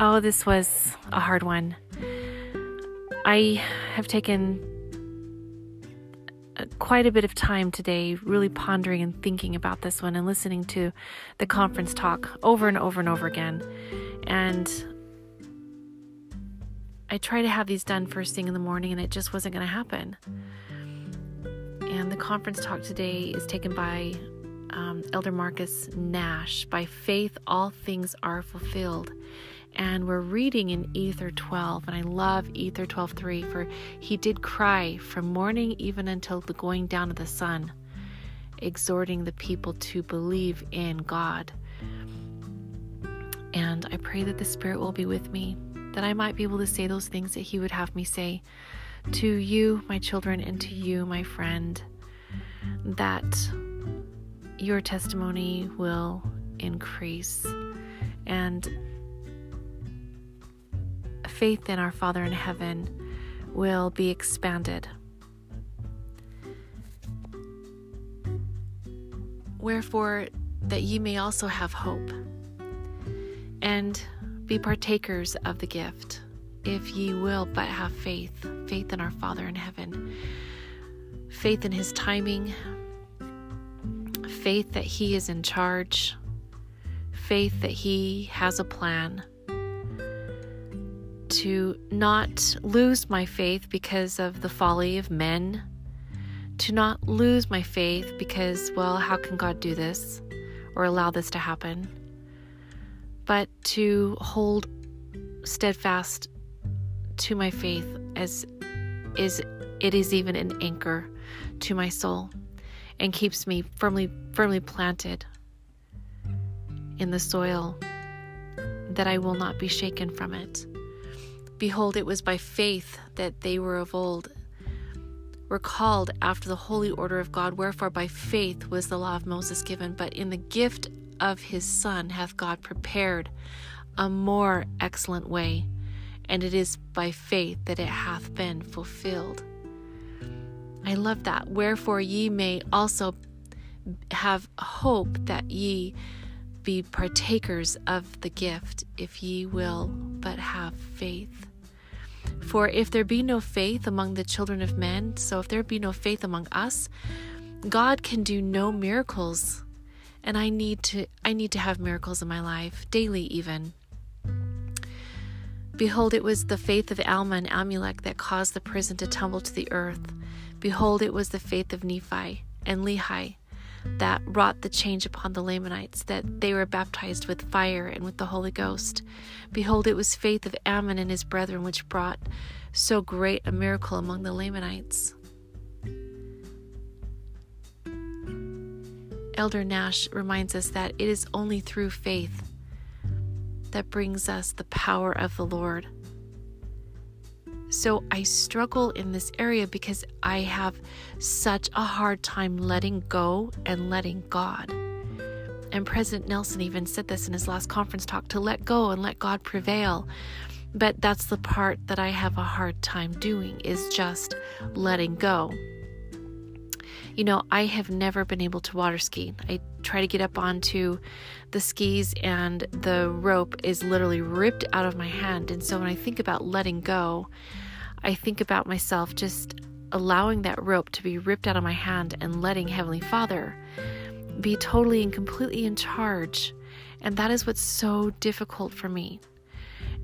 Oh, this was a hard one. I have taken uh, quite a bit of time today really pondering and thinking about this one and listening to the conference talk over and over and over again. And I try to have these done first thing in the morning and it just wasn't going to happen. And the conference talk today is taken by um, Elder Marcus Nash. By faith, all things are fulfilled and we're reading in Ether 12 and I love Ether 12:3 for he did cry from morning even until the going down of the sun exhorting the people to believe in God. And I pray that the Spirit will be with me, that I might be able to say those things that He would have me say to you, my children, and to you, my friend, that your testimony will increase. And faith in our Father in heaven will be expanded. Wherefore, that ye may also have hope and be partakers of the gift, if ye will but have faith, faith in our Father in heaven, faith in his timing, faith that he is in charge, faith that he has a plan to not lose my faith because of the folly of men, to not lose my faith because, well, how can God do this or allow this to happen? But to hold steadfast to my faith as is it is even an anchor to my soul and keeps me firmly firmly planted in the soil that I will not be shaken from it. Behold, it was by faith that they were of old, were called after the holy order of God. Wherefore, by faith was the law of Moses given, but in the gift of his Son hath God prepared a more excellent way, and it is by faith that it hath been fulfilled. I love that. Wherefore, ye may also have hope that ye be partakers of the gift, if ye will but have faith. For if there be no faith among the children of men, so if there be no faith among us, God can do no miracles. And I need to I need to have miracles in my life, daily even. Behold, it was the faith of Alma and Amulek that caused the prison to tumble to the earth. Behold, it was the faith of Nephi and Lehi that wrought the change upon the Lamanites, that they were baptized with fire and with the Holy Ghost. Behold, it was faith of Ammon and his brethren which brought so great a miracle among the Lamanites. Elder Nash reminds us that it is only through faith that brings us the power of the Lord. So I struggle in this area because I have such a hard time letting go and letting God. And President Nelson even said this in his last conference talk to let go and let God prevail. But that's the part that I have a hard time doing is just letting go. You know, I have never been able to water ski. I try to get up onto the skis and the rope is literally ripped out of my hand. And so when I think about letting go, I think about myself just allowing that rope to be ripped out of my hand and letting Heavenly Father be totally and completely in charge. And that is what's so difficult for me.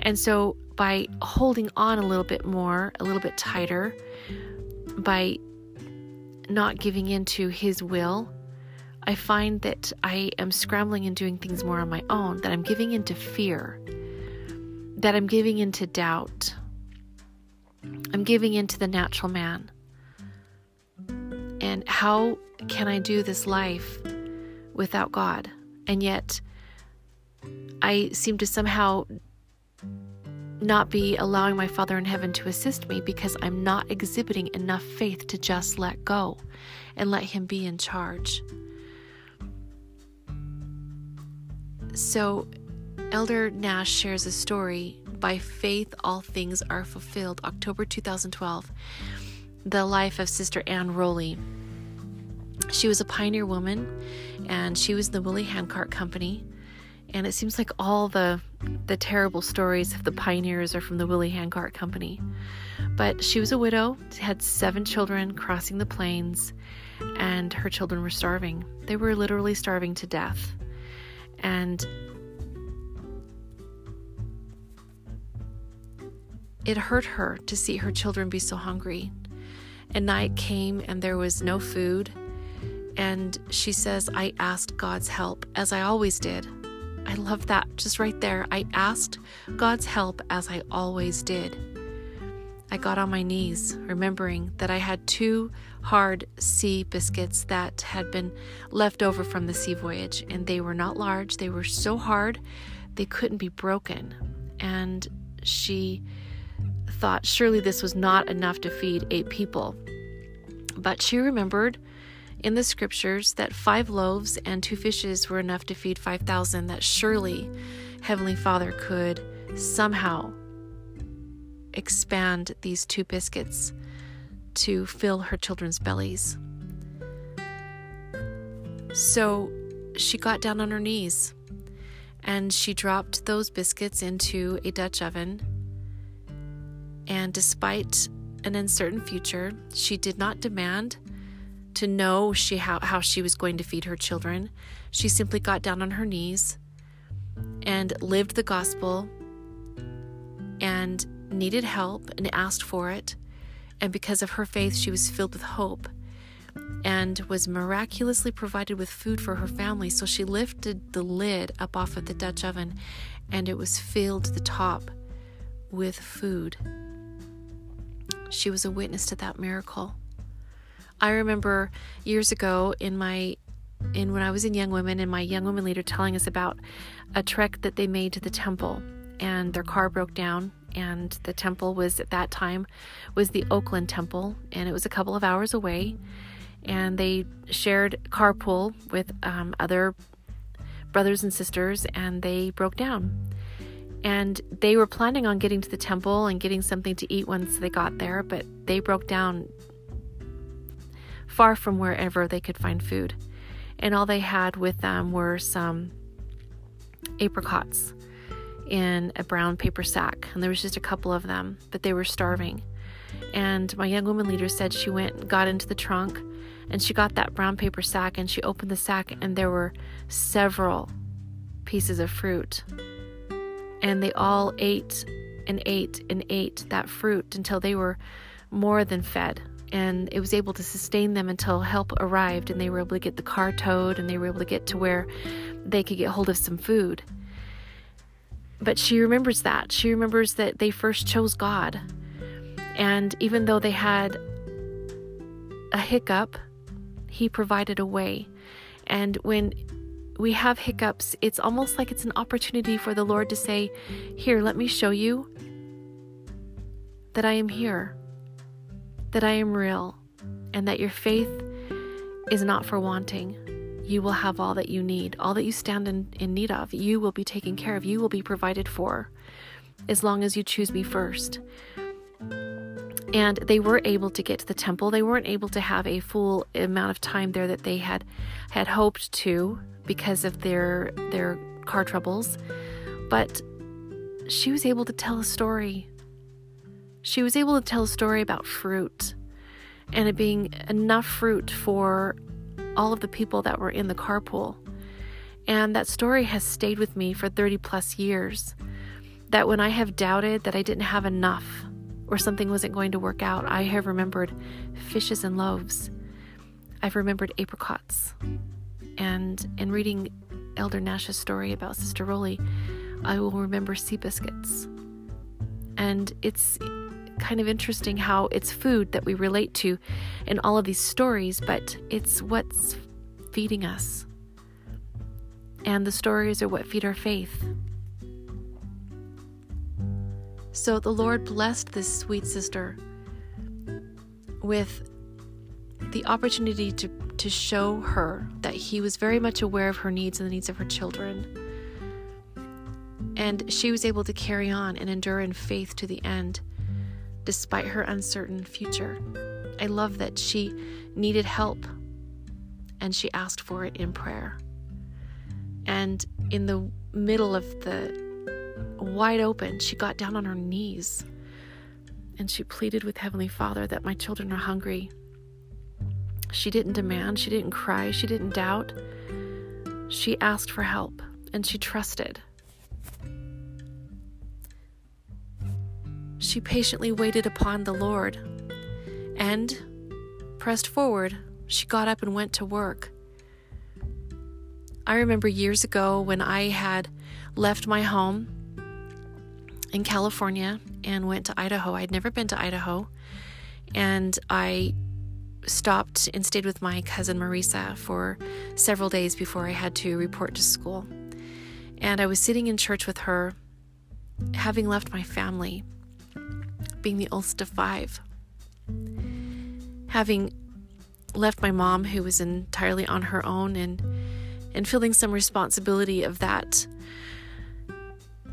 And so, by holding on a little bit more, a little bit tighter, by not giving in to His will, I find that I am scrambling and doing things more on my own, that I'm giving into fear, that I'm giving into doubt. I'm giving into the natural man. And how can I do this life without God? And yet, I seem to somehow not be allowing my Father in heaven to assist me because I'm not exhibiting enough faith to just let go and let Him be in charge. So, Elder Nash shares a story By Faith All Things Are Fulfilled, October 2012. The life of Sister Anne Rowley. She was a pioneer woman and she was in the Willie Handcart Company And it seems like all the the terrible stories of the pioneers are from the Willie Handcart Company. But she was a widow, had seven children crossing the plains, and her children were starving. They were literally starving to death. And it hurt her to see her children be so hungry. And night came and there was no food. And she says, I asked God's help, as I always did. I love that just right there. I asked God's help as I always did. I got on my knees, remembering that I had two hard sea biscuits that had been left over from the sea voyage, and they were not large. They were so hard they couldn't be broken. And she thought surely this was not enough to feed eight people. But she remembered in the scriptures that five loaves and two fishes were enough to feed 5,000, that surely Heavenly Father could somehow expand these two biscuits to fill her children's bellies. So she got down on her knees and she dropped those biscuits into a Dutch oven. And despite an uncertain future, she did not demand to know she how, how she was going to feed her children. She simply got down on her knees and lived the gospel and needed help and asked for it. And because of her faith, she was filled with hope and was miraculously provided with food for her family. So she lifted the lid up off of the Dutch oven and it was filled to the top with food. She was a witness to that miracle. I remember years ago in my in when I was in Young Women and my Young Women leader telling us about a trek that they made to the temple and their car broke down and the temple was at that time was the Oakland Temple, and it was a couple of hours away. And they shared carpool with um, other brothers and sisters, and they broke down. And they were planning on getting to the temple and getting something to eat once they got there, but they broke down far from wherever they could find food. And all they had with them were some apricots in a brown paper sack, and there was just a couple of them, but they were starving. And my young woman leader said she went and got into the trunk and she got that brown paper sack and she opened the sack and there were several pieces of fruit. And they all ate and ate and ate that fruit until they were more than fed. And it was able to sustain them until help arrived and they were able to get the car towed and they were able to get to where they could get hold of some food. But she remembers that. She remembers that they first chose God. And even though they had a hiccup, He provided a way. And when we have hiccups, it's almost like it's an opportunity for the Lord to say, Here, let me show you that I am here, that I am real, and that your faith is not for wanting you will have all that you need. All that you stand in, in need of, you will be taken care of. You will be provided for as long as you choose me first. And they were able to get to the temple. They weren't able to have a full amount of time there that they had had hoped to because of their their car troubles. But she was able to tell a story. She was able to tell a story about fruit and it being enough fruit for all of the people that were in the carpool. And that story has stayed with me for 30 plus years. That when I have doubted that I didn't have enough or something wasn't going to work out, I have remembered fishes and loaves. I've remembered apricots. And in reading Elder Nash's story about Sister Rowley, I will remember sea biscuits. And it's kind of interesting how it's food that we relate to in all of these stories, but it's what's feeding us. And the stories are what feed our faith. So the Lord blessed this sweet sister with the opportunity to, to show her that He was very much aware of her needs and the needs of her children. And she was able to carry on and endure in faith to the end despite her uncertain future. I love that she needed help and she asked for it in prayer. And in the middle of the wide open, she got down on her knees and she pleaded with Heavenly Father that my children are hungry. She didn't demand, she didn't cry, she didn't doubt. She asked for help and she trusted. She patiently waited upon the Lord and pressed forward. She got up and went to work. I remember years ago when I had left my home in California and went to Idaho. I'd never been to Idaho. And I stopped and stayed with my cousin Marisa for several days before I had to report to school. And I was sitting in church with her, having left my family, being the of five, having left my mom, who was entirely on her own, and and feeling some responsibility of that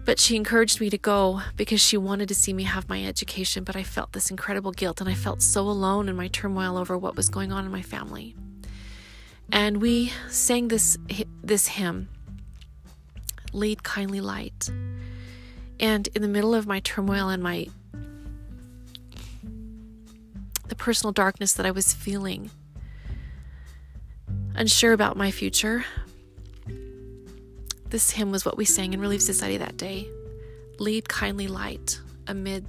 but she encouraged me to go because she wanted to see me have my education, but I felt this incredible guilt and I felt so alone in my turmoil over what was going on in my family. And we sang this this hymn, Lead Kindly Light. And in the middle of my turmoil and my the personal darkness that I was feeling, unsure about my future, this hymn was what we sang in Relief Society that day. Lead kindly light amid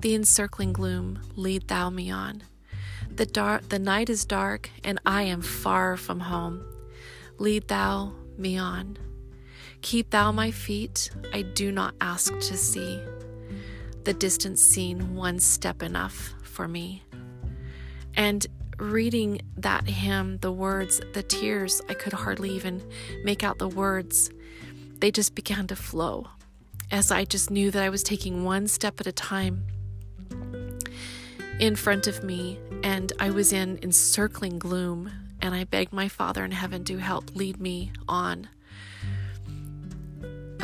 the encircling gloom, lead thou me on. The dark the night is dark and I am far from home. Lead thou me on. Keep thou my feet, I do not ask to see. The distant scene one step enough for me. And reading that hymn, the words, the tears, I could hardly even make out the words. They just began to flow as I just knew that I was taking one step at a time in front of me. And I was in encircling gloom. And I begged my Father in heaven to help lead me on.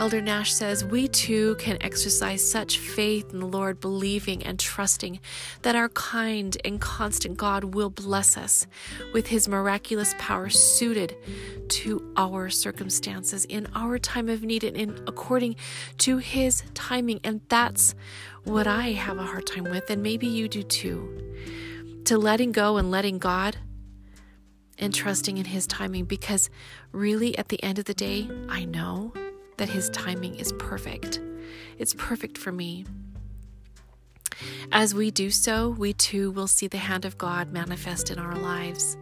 Elder Nash says, We too can exercise such faith in the Lord, believing and trusting that our kind and constant God will bless us with his miraculous power suited to our circumstances in our time of need and in according to his timing. And that's what I have a hard time with, and maybe you do too. To letting go and letting God and trusting in his timing because really at the end of the day, I know that His timing is perfect. It's perfect for me. As we do so, we too will see the hand of God manifest in our lives.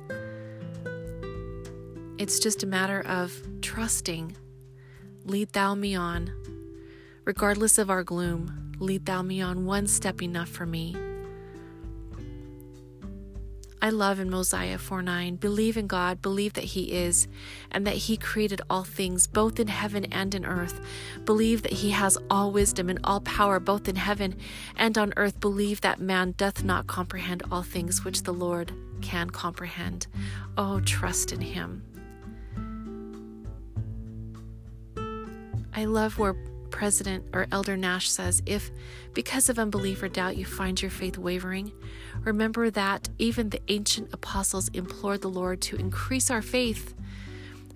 It's just a matter of trusting. Lead thou me on. Regardless of our gloom, lead thou me on one step enough for me. I love in Mosiah 4 9, believe in God, believe that He is, and that He created all things, both in heaven and in earth. Believe that He has all wisdom and all power, both in heaven and on earth. Believe that man doth not comprehend all things which the Lord can comprehend. Oh, trust in Him. I love where President or Elder Nash says if, because of unbelief or doubt, you find your faith wavering, remember that even the ancient apostles implored the Lord to increase our faith,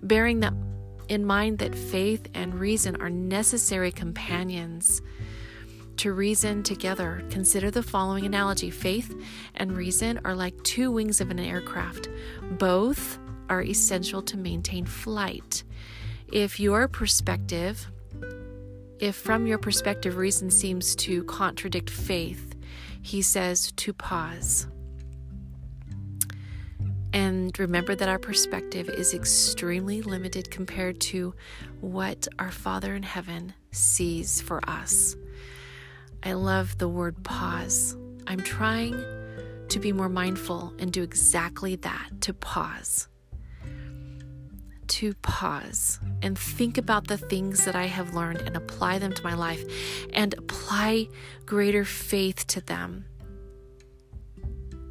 bearing that in mind that faith and reason are necessary companions to reason together. Consider the following analogy faith and reason are like two wings of an aircraft, both are essential to maintain flight. If your perspective if from your perspective reason seems to contradict faith, he says to pause. And remember that our perspective is extremely limited compared to what our Father in heaven sees for us. I love the word pause. I'm trying to be more mindful and do exactly that to pause to pause and think about the things that I have learned and apply them to my life and apply greater faith to them.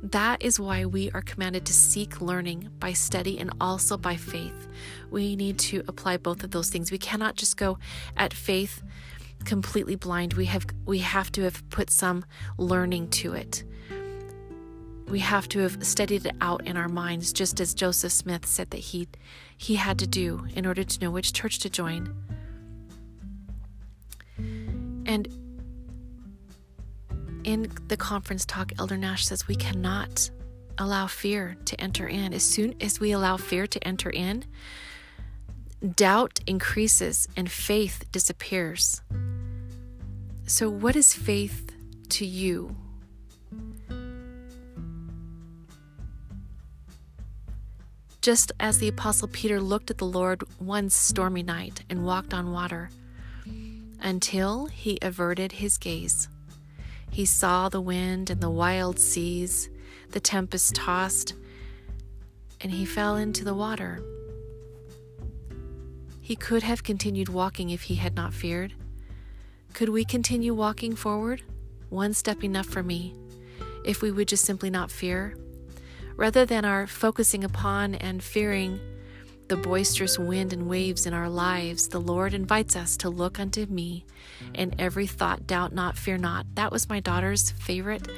That is why we are commanded to seek learning by study and also by faith. We need to apply both of those things. We cannot just go at faith completely blind. We have we have to have put some learning to it. we have to have studied it out in our minds, just as Joseph Smith said that he, he had to do in order to know which church to join. And in the conference talk, Elder Nash says we cannot allow fear to enter in. As soon as we allow fear to enter in, doubt increases and faith disappears. So, what is faith to you? Just as the Apostle Peter looked at the Lord one stormy night and walked on water, until he averted his gaze. He saw the wind and the wild seas, the tempest tossed, and he fell into the water. He could have continued walking if he had not feared. Could we continue walking forward? One step enough for me, if we would just simply not fear rather than our focusing upon and fearing the boisterous wind and waves in our lives, the Lord invites us to look unto me in every thought, doubt not, fear not. That was my daughter's favorite.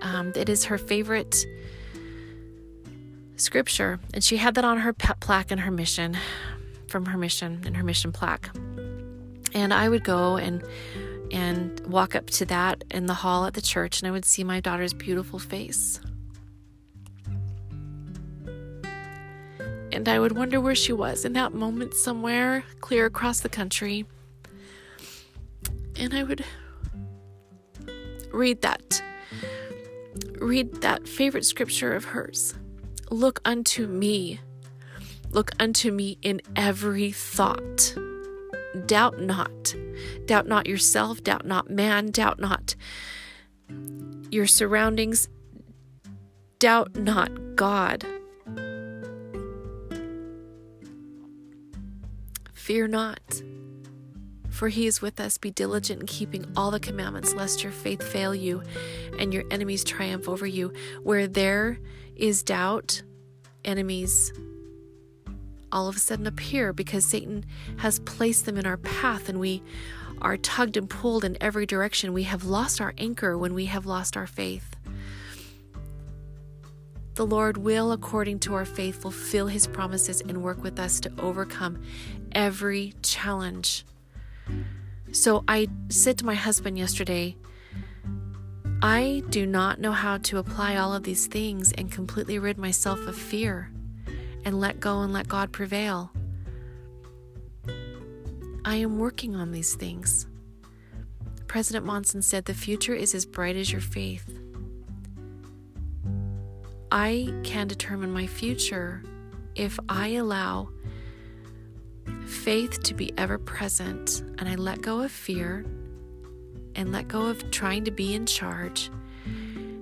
Um, it is her favorite scripture, and she had that on her pet plaque in her mission, from her mission in her mission plaque. And I would go and and walk up to that in the hall at the church, and I would see my daughter's beautiful face. And I would wonder where she was in that moment somewhere clear across the country. And I would read that, read that favorite scripture of hers Look unto me, look unto me in every thought. Doubt not, doubt not yourself, doubt not man, doubt not your surroundings, doubt not God. Fear not, for he is with us. Be diligent in keeping all the commandments, lest your faith fail you and your enemies triumph over you. Where there is doubt, enemies all of a sudden appear because Satan has placed them in our path and we are tugged and pulled in every direction. We have lost our anchor when we have lost our faith. The Lord will, according to our faith, fulfill his promises and work with us to overcome every challenge. So I said to my husband yesterday, I do not know how to apply all of these things and completely rid myself of fear and let go and let God prevail. I am working on these things. President Monson said, The future is as bright as your faith. I can determine my future if I allow faith to be ever present and I let go of fear and let go of trying to be in charge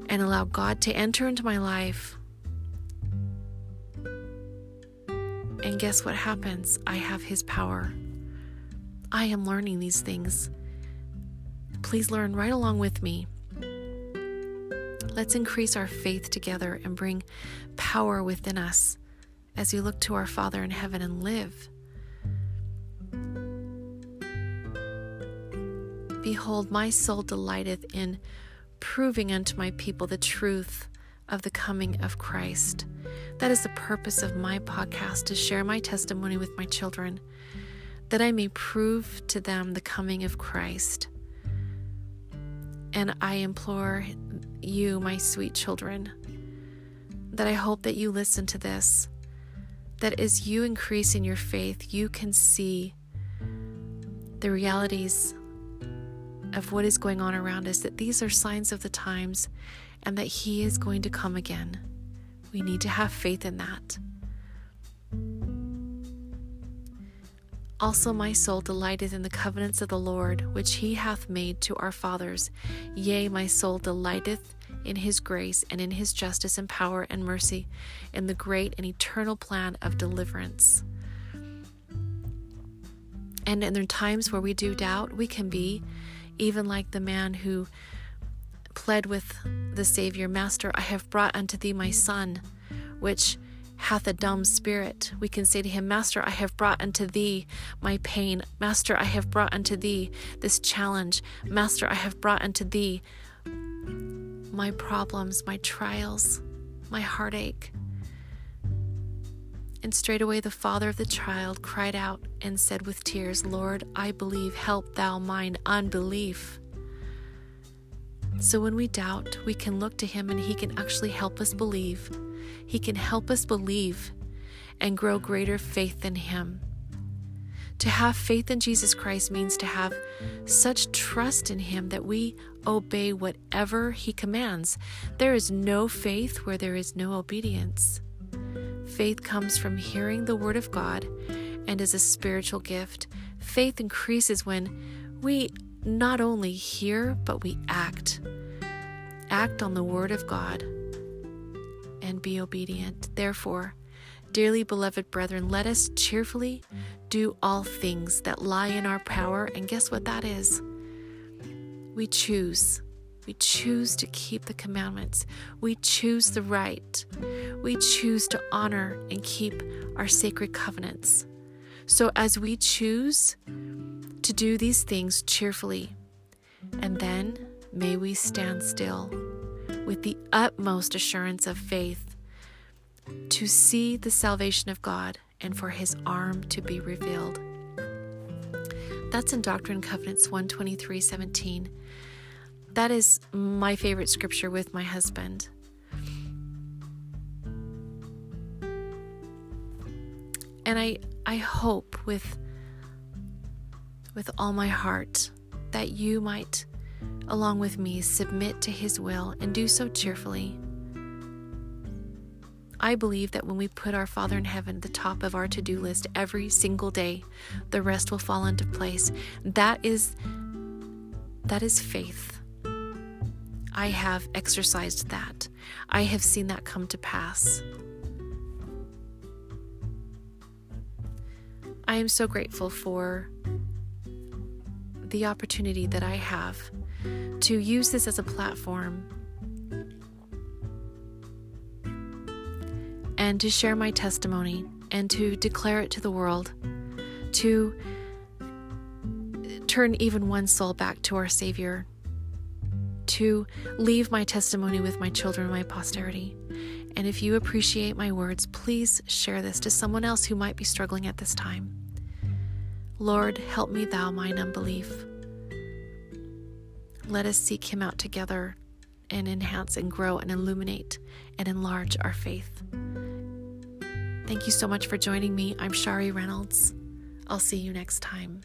and allow God to enter into my life. And guess what happens? I have His power. I am learning these things. Please learn right along with me. Let's increase our faith together and bring power within us as we look to our Father in heaven and live. Behold, my soul delighteth in proving unto my people the truth of the coming of Christ. That is the purpose of my podcast to share my testimony with my children, that I may prove to them the coming of Christ. And I implore you, my sweet children, that I hope that you listen to this, that as you increase in your faith, you can see the realities of what is going on around us, that these are signs of the times and that He is going to come again. We need to have faith in that. Also, my soul delighteth in the covenants of the Lord, which he hath made to our fathers. Yea, my soul delighteth in his grace and in his justice and power and mercy, in the great and eternal plan of deliverance. And in the times where we do doubt, we can be even like the man who pled with the Savior, Master, I have brought unto thee my son, which hath a dumb spirit. We can say to him, Master, I have brought unto thee my pain. Master, I have brought unto thee this challenge. Master, I have brought unto thee my problems, my trials, my heartache. And straightway the father of the child cried out and said with tears, Lord, I believe, help thou mine unbelief. So when we doubt, we can look to him and he can actually help us believe. He can help us believe and grow greater faith in him. To have faith in Jesus Christ means to have such trust in Him that we obey whatever He commands. There is no faith where there is no obedience. Faith comes from hearing the Word of God and is a spiritual gift. Faith increases when we not only hear, but we act. Act on the Word of God and be obedient. Therefore, dearly beloved brethren, let us cheerfully do all things that lie in our power. And guess what that is? We choose. We choose to keep the commandments. We choose the right. We choose to honor and keep our sacred covenants. So, as we choose to do these things cheerfully, and then may we stand still with the utmost assurance of faith to see the salvation of God and for his arm to be revealed. That's in Doctrine and Covenants 123 17. That is my favorite scripture with my husband. And I, I hope with, with all my heart that you might, along with me, submit to His will and do so cheerfully I believe that when we put our Father in heaven at the top of our to do list every single day, the rest will fall into place. That is that is faith. I have exercised that. I have seen that come to pass. I am so grateful for the opportunity that I have to use this as a platform and to share my testimony and to declare it to the world, to turn even one soul back to our Savior, to leave my testimony with my children my posterity. And if you appreciate my words, please share this to someone else who might be struggling at this time. Lord, help me, thou mine unbelief. Let us seek him out together and enhance and grow and illuminate and enlarge our faith. Thank you so much for joining me. I'm Shari Reynolds. I'll see you next time.